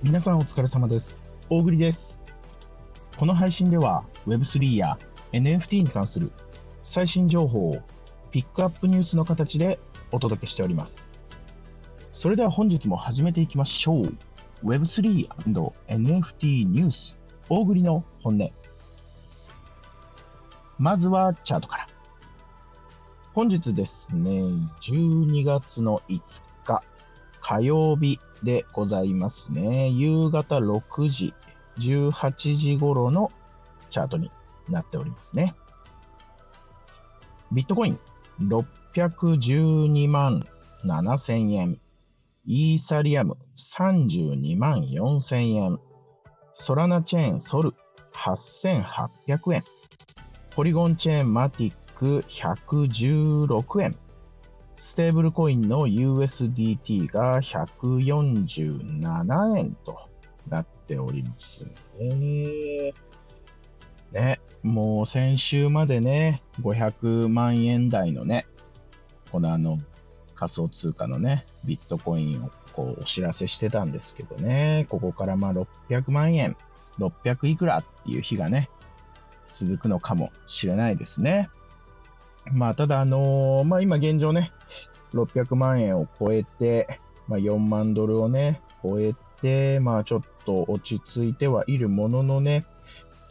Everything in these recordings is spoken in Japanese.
皆さんお疲れ様です。大栗です。この配信では Web3 や NFT に関する最新情報をピックアップニュースの形でお届けしております。それでは本日も始めていきましょう。Web3&NFT ニュース、大栗の本音。まずはチャートから。本日ですね、12月の5日、火曜日でございますね。夕方6時、18時頃のチャートになっておりますね。ビットコイン612万7000円。イーサリアム32万4000円。ソラナチェーンソル8800円。ポリゴンチェーンマティック116円。ステーブルコインの USDT が147円となっておりますね。ね、もう先週までね、500万円台のね、このあの仮想通貨のね、ビットコインをこうお知らせしてたんですけどね、ここからまあ600万円、600いくらっていう日がね、続くのかもしれないですね。まあ、ただ、あのーまあ、今現状ね、600万円を超えて、まあ、4万ドルをね、超えて、まあ、ちょっと落ち着いてはいるもののね、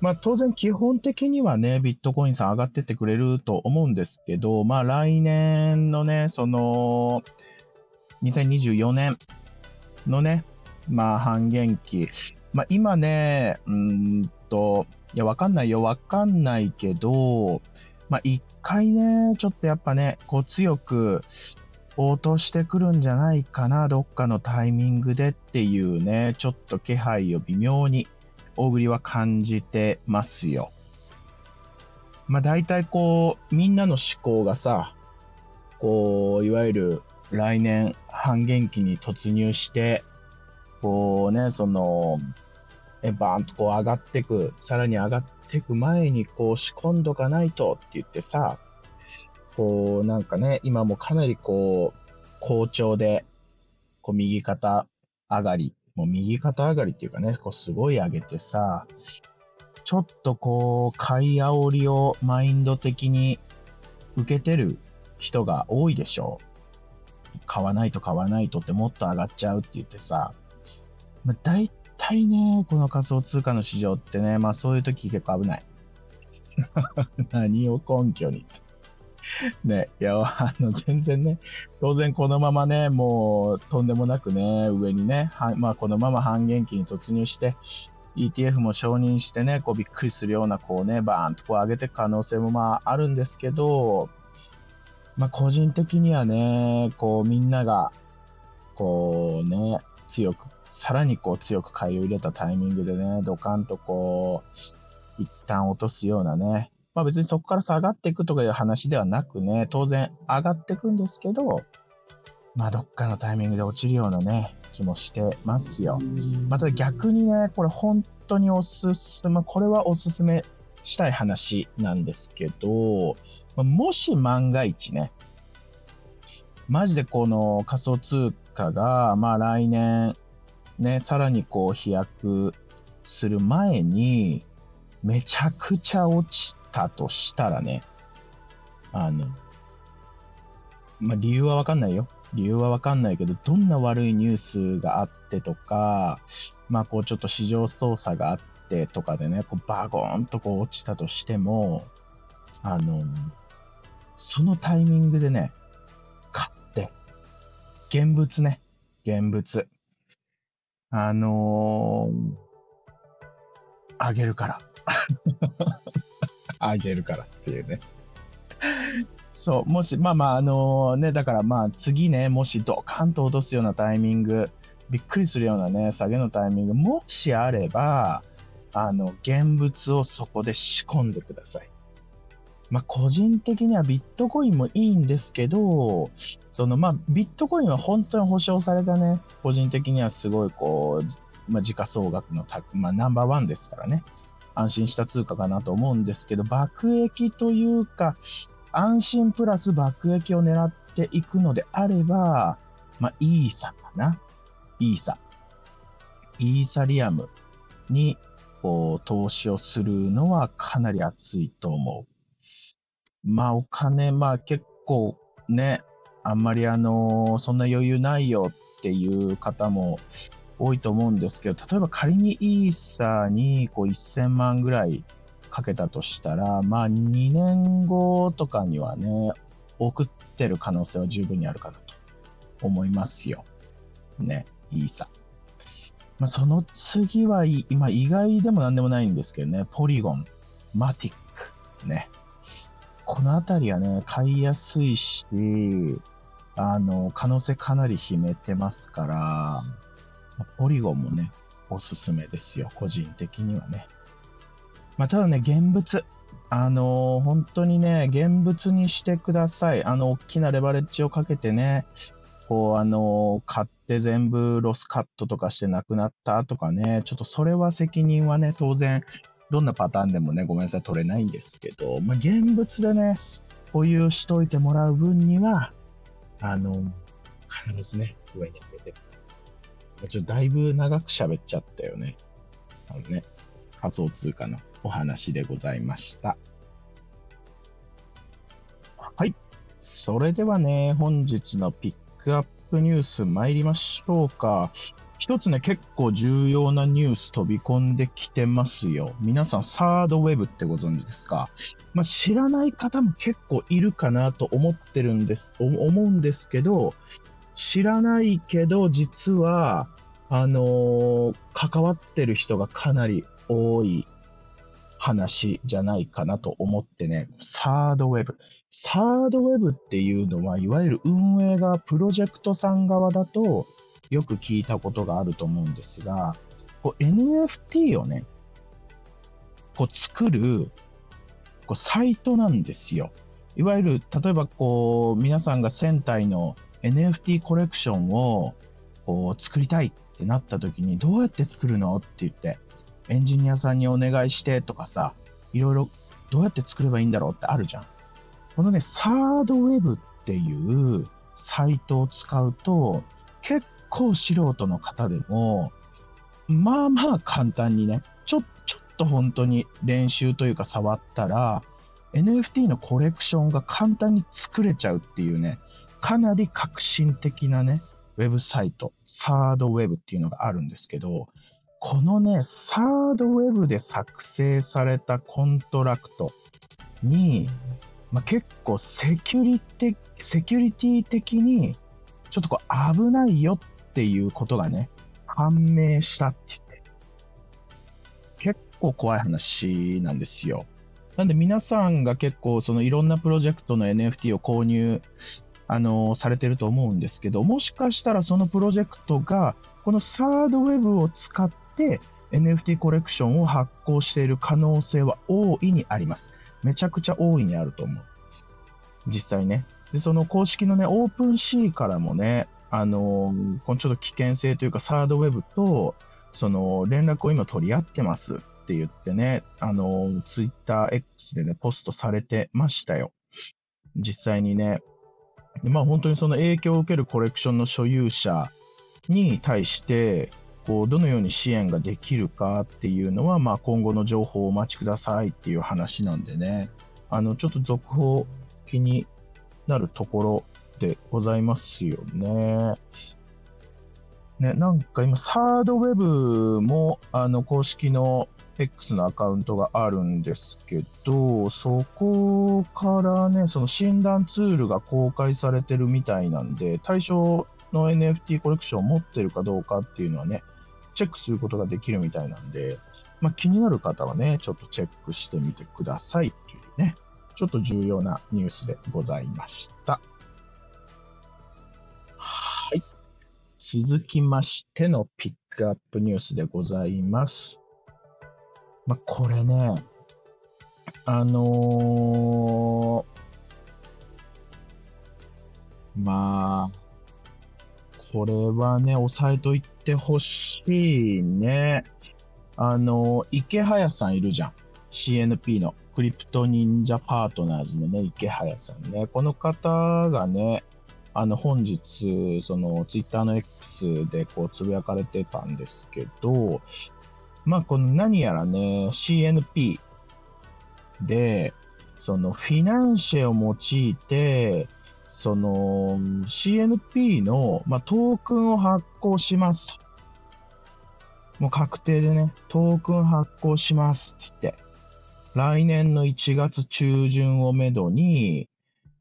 まあ、当然基本的にはね、ビットコインさん上がってってくれると思うんですけど、まあ、来年のね、その、2024年のね、まあ、半減期、まあ、今ね、うんと、いや、わかんないよ、わかんないけど、まあ、一回ね、ちょっとやっぱね、こう強く落としてくるんじゃないかな、どっかのタイミングでっていうね、ちょっと気配を微妙に大栗は感じてますよ。まあ、大体こう、みんなの思考がさ、こう、いわゆる来年半減期に突入して、こうね、その、えバーンとこう上がってく、さらに上がっててく前にこう仕込んどかないとって言ってさ、こうなんかね、今もかなりこう、好調で、こう右肩上がり、もう右肩上がりっていうかね、こうすごい上げてさ、ちょっとこう、買い煽りをマインド的に受けてる人が多いでしょう。買わないと買わないとってもっと上がっちゃうって言ってさ、まあ、大体ね、この仮想通貨の市場ってね、まあそういう時結構危ない。何を根拠にね、いや、あの、全然ね、当然このままね、もうとんでもなくね、上にね、はまあこのまま半減期に突入して、ETF も承認してね、こうびっくりするような、こうね、バーンとこう上げていく可能性もまああるんですけど、まあ個人的にはね、こうみんなが、こうね、強くさらにこう強く買いを入れたタイミングでね、ドカンとこう、一旦落とすようなね、まあ別にそこから下がっていくとかいう話ではなくね、当然上がっていくんですけど、まあどっかのタイミングで落ちるようなね、気もしてますよ。また逆にね、これ本当におすすめ、これはおすすめしたい話なんですけど、もし万が一ね、マジでこの仮想通貨が、まあ来年、ね、さらにこう飛躍する前に、めちゃくちゃ落ちたとしたらね、あの、まあ、理由はわかんないよ。理由はわかんないけど、どんな悪いニュースがあってとか、まあこうちょっと市場操作があってとかでね、こうバゴーンとこう落ちたとしても、あの、そのタイミングでね、買って、現物ね、現物。あのー、あげるから。あげるからっていうね。そう、もし、まあまあ、あのね、だからまあ次ね、もしドカンと落とすようなタイミング、びっくりするようなね、下げのタイミング、もしあれば、あの、現物をそこで仕込んでください。まあ、個人的にはビットコインもいいんですけど、そのまあ、ビットコインは本当に保証されたね、個人的にはすごいこう、まあ、時価総額のた、まあ、ナンバーワンですからね、安心した通貨かなと思うんですけど、爆益というか、安心プラス爆益を狙っていくのであれば、まあ、イーサかな。イーサ。イーサリアムにこう投資をするのはかなり熱いと思う。まあお金、まあ結構ね、あんまりあの、そんな余裕ないよっていう方も多いと思うんですけど、例えば仮にイーサーにこう1000万ぐらいかけたとしたら、まあ2年後とかにはね、送ってる可能性は十分にあるかなと思いますよ。ね、イーサ。まあ、その次は、今意外でもなんでもないんですけどね、ポリゴン、マティック、ね。このあたりはね、買いやすいし、あの、可能性かなり秘めてますから、ポリゴンもね、おすすめですよ、個人的にはね。まあ、ただね、現物。あのー、本当にね、現物にしてください。あの、大きなレバレッジをかけてね、こう、あのー、買って全部ロスカットとかしてなくなったとかね、ちょっとそれは責任はね、当然、どんなパターンでもね、ごめんなさい、取れないんですけど、まあ、現物でね、保有しといてもらう分には、あの、必ずね、上に上げてちょっとだいぶ長く喋っちゃったよね。あのね、仮想通貨のお話でございました。はい。それではね、本日のピックアップニュース参りましょうか。一つね、結構重要なニュース飛び込んできてますよ。皆さん、サードウェブってご存知ですか？まあ、知らない方も結構いるかなと思ってるんです、思うんですけど、知らないけど、実は、あのー、関わってる人がかなり多い話じゃないかなと思ってね、サードウェブ。サードウェブっていうのは、いわゆる運営がプロジェクトさん側だと、よく聞いたことがあると思うんですが、こう NFT をね、こう作るこうサイトなんですよ。いわゆる、例えばこう、皆さんが1000体の NFT コレクションをこう作りたいってなった時に、どうやって作るのって言って、エンジニアさんにお願いしてとかさ、いろいろどうやって作ればいいんだろうってあるじゃん。このね、サードウェブっていうサイトを使うと、結構素人の方でも、まあまあ簡単にね、ちょ、ちょっと本当に練習というか触ったら、NFT のコレクションが簡単に作れちゃうっていうね、かなり革新的なね、ウェブサイト、 thirdweb っていうのがあるんですけど、このね、 thirdweb で作成されたコントラクトに、まあ、結構セキュリティ、セキュリティ的にちょっとこう危ないよっていうことがね、判明したって言って、結構怖い話なんですよ。なんで皆さんが結構そのいろんなプロジェクトの NFT を購入、あのー、されてると思うんですけど、もしかしたらそのプロジェクトがこのサードウェブを使って NFT コレクションを発行している可能性は大いにあります。めちゃくちゃ大いにあると思う。実際ね。で、その公式のね、オープンシーからもね、あの、このちょっと危険性というか、サードウェブと、その、連絡を今取り合ってますって言ってね、あのー、ツイッター X でね、ポストされてましたよ。実際にね。まあ本当にその影響を受けるコレクションの所有者に対して、こう、どのように支援ができるかっていうのは、まあ今後の情報をお待ちくださいっていう話なんでね、あの、ちょっと続報気になるところでございますよね。ね、なんか今、サードウェブも、あの、公式の X のアカウントがあるんですけど、そこからね、その診断ツールが公開されてるみたいなんで、対象の NFT コレクションを持ってるかどうかっていうのはね、チェックすることができるみたいなんで、まあ、気になる方はね、ちょっとチェックしてみてくださいっていうね、ちょっと重要なニュースでございました。続きましてのピックアップニュースでございます。まあ、これね、あのー、まあ、これはね、押さえといてほしいね。あのー、池早さんいるじゃん。CNP のクリプト忍者パートナーズのね、池早さんね。この方がね、あの、本日、その、ツイッターの X でこう、つぶやかれてたんですけど、まあ、この何やらね、CNP で、その、フィナンシェを用いて、その、CNP の、まあ、トークンを発行しますと。もう確定でね、トークン発行しますって言って、来年の1月中旬をめどに、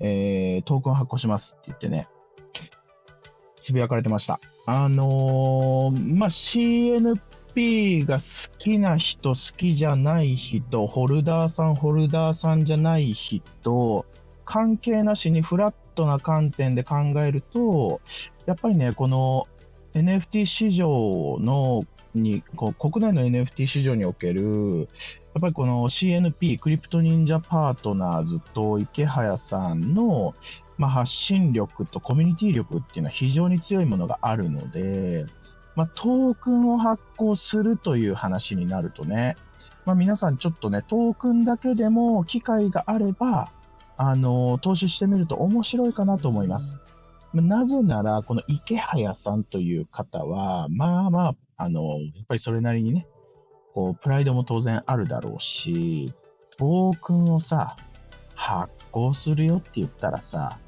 えー、トークン発行しますって言ってね、つぶやかれてました。あのー、まあ、CNP が好きな人、好きじゃない人、ホルダーさん、ホルダーさんじゃない人、関係なしにフラットな観点で考えると、やっぱりね、この NFT 市場のに、こう国内の NFT 市場における、やっぱりこの CNP、クリプト忍者パートナーズと池早さんの、まあ、発信力とコミュニティ力っていうのは非常に強いものがあるので、まあ、トークンを発行するという話になるとね、まあ、皆さんちょっとね、トークンだけでも機会があれば、あの、投資してみると面白いかなと思います。なぜなら、この池早さんという方は、まあまあ、あの、やっぱりそれなりにね、こう、プライドも当然あるだろうし、トークンをさ、発行するよって言ったらさ、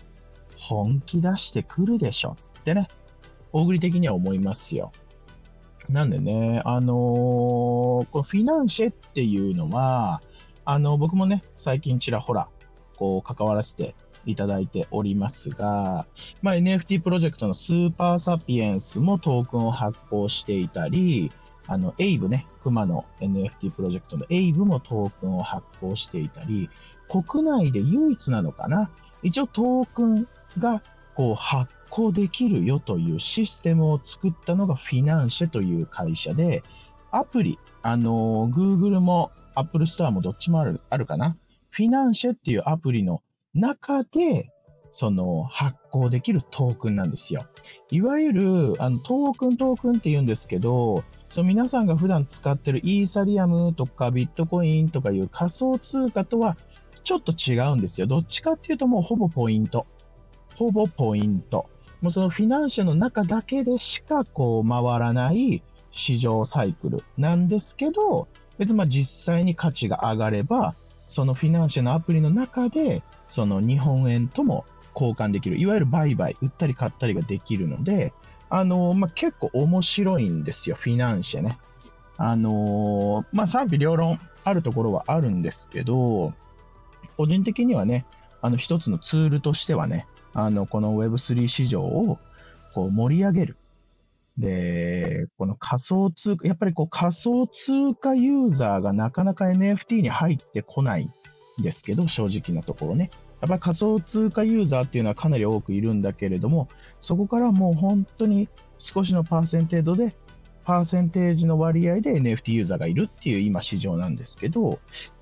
本気出してくるでしょってね、大栗的には思いますよ。なんでね、あのー、このフィナンシェっていうのは、あの、僕もね、最近ちらほら、こう、関わらせていただいておりますが、まあ、NFT プロジェクトのスーパーサピエンスもトークンを発行していたり、あの、エイブね、熊の NFT プロジェクトのエイブもトークンを発行していたり、国内で唯一なのかな？一応トークンがこう発行できるよというシステムを作ったのがフィナンシェという会社で、アプリ、あの、Google も Apple Store もどっちもあるあるかな？フィナンシェっていうアプリの中で、その発行できるトークンなんですよ。いわゆるあのトークントークンって言うんですけど、その皆さんが普段使ってるイーサリアムとかビットコインとかいう仮想通貨とはちょっと違うんですよ。どっちかっていうともうほぼポイント。ほぼポイント。もうそのフィナンシェの中だけでしかこう回らない市場サイクルなんですけど、別にまあ実際に価値が上がれば、そのフィナンシェのアプリの中でその日本円とも交換できる、いわゆる売買、売ったり買ったりができるので、あのまあ、結構面白いんですよ、フィナンシェね。あのまあ、賛否両論あるところはあるんですけど、個人的にはね、あの一つのツールとしてはね、あのこの Web3 市場をこう盛り上げる。で、この仮想通貨、やっぱりこう仮想通貨ユーザーがなかなか NFT に入ってこないですけど、正直なところね。やっぱ仮想通貨ユーザーっていうのはかなり多くいるんだけれども、そこからもう本当に少しのパーセンテージで、パーセンテージの割合で NFT ユーザーがいるっていう今市場なんですけど、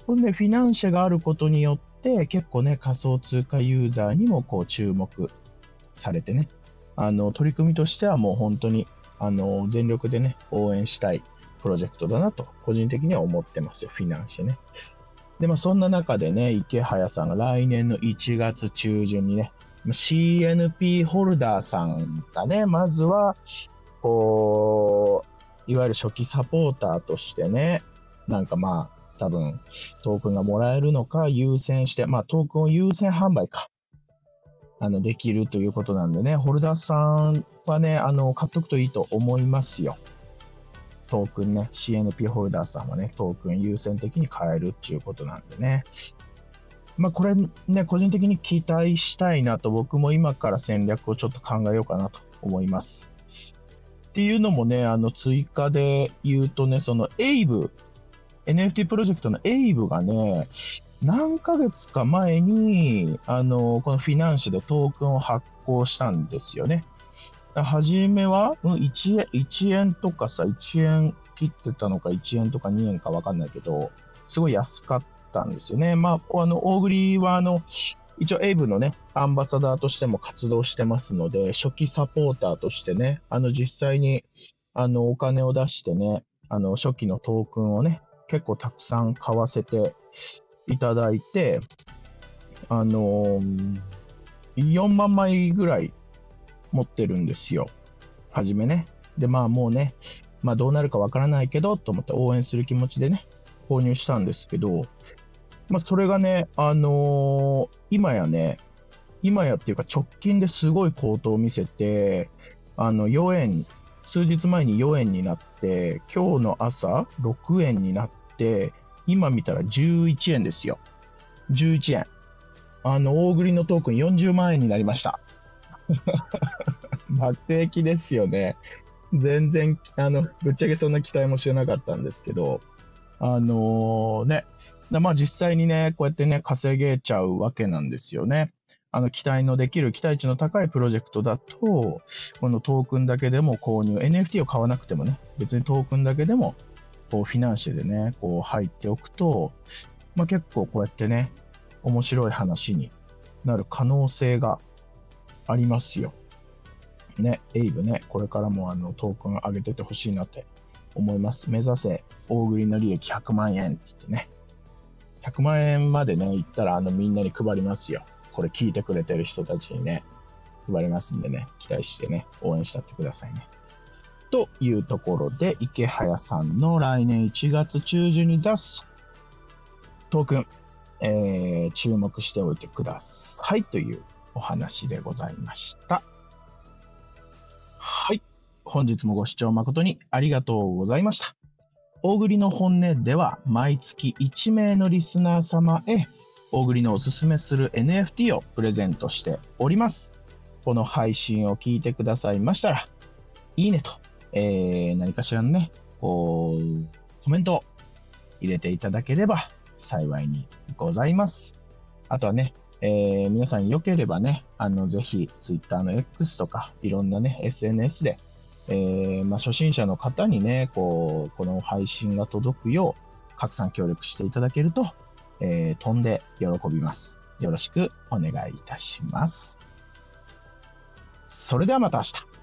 これね、フィナンシェがあることによって結構ね、仮想通貨ユーザーにもこう注目されてね、あの、取り組みとしてはもう本当に、あの、全力でね、応援したいプロジェクトだなと、個人的には思ってますよ、フィナンシェね。で、まあ、そんな中でね、池早さんが来年の1月中旬にね、CNP ホルダーさんがね、まずは、こう、いわゆる初期サポーターとしてね、なんかまあ、多分、トークンがもらえるのか優先して、まあ、トークンを優先販売か、あの、できるということなんでね、ホルダーさんはね、あの、買っとくといいと思いますよ。トークンね、CNP ホルダーさんはね、トークン優先的に買えるっていうことなんでね。まあ、これね、個人的に期待したいなと、僕も今から戦略をちょっと考えようかなと思います。っていうのもね、あの、追加で言うとね、その AVE、NFT プロジェクトの AVE がね、何ヶ月か前に、あの、このフィナンシェでトークンを発行したんですよね。初めは、うん、1円、1円とかさ、1円切ってたのか、1円とか2円かわかんないけど、すごい安かったんですよね。まあ、あの、大栗は、あの、一応、エイブのね、アンバサダーとしても活動してますので、初期サポーターとしてね、あの、実際に、あの、お金を出してね、あの、初期のトークンをね、結構たくさん買わせていただいて、あのー、4万枚ぐらい持ってるんですよ。はじめね。で、まあもうね、まあどうなるかわからないけど、と思って応援する気持ちでね、購入したんですけど、まあそれがね、あのー、今やね、今やっていうか直近ですごい高騰を見せて、あの、4円、数日前に4円になって、今日の朝6円になって、今見たら11円ですよ。11円。あの、大栗のトークン40万円になりました。爆撃ですよね。全然、あの、ぶっちゃけそんな期待もしてなかったんですけど、あのー、ね、まあ実際にね、こうやってね、稼げちゃうわけなんですよね。あの、期待のできる、期待値の高いプロジェクトだと、このトークンだけでも購入、NFT を買わなくてもね、別にトークンだけでも、こう、フィナンシェでね、こう、入っておくと、まあ結構こうやってね、面白い話になる可能性がありますよ。ね、エイブね、これからもあのトークン上げててほしいなって思います。目指せ大栗の利益100万円って言ってね。100万円までね、行ったらあのみんなに配りますよ。これ聞いてくれてる人たちにね、配りますんでね、期待してね、応援したってくださいね。というところで、池早さんの来年1月中旬に出すトークン、えー、注目しておいてくださいというお話でございました。はい。本日もご視聴誠にありがとうございました。大栗の本音では毎月1名のリスナー様へ大栗のおすすめする NFT をプレゼントしております。この配信を聞いてくださいましたら、いいねと、えー、何かしらのね、こう、コメントを入れていただければ幸いにございます。あとはね、えー、皆さん良ければね、あの、ぜひ、Twitter の X とか、いろんなね、SNS で、えー、まあ、初心者の方にね、こう、この配信が届くよう、拡散協力していただけると、えー、飛んで喜びます。よろしくお願いいたします。それではまた明日。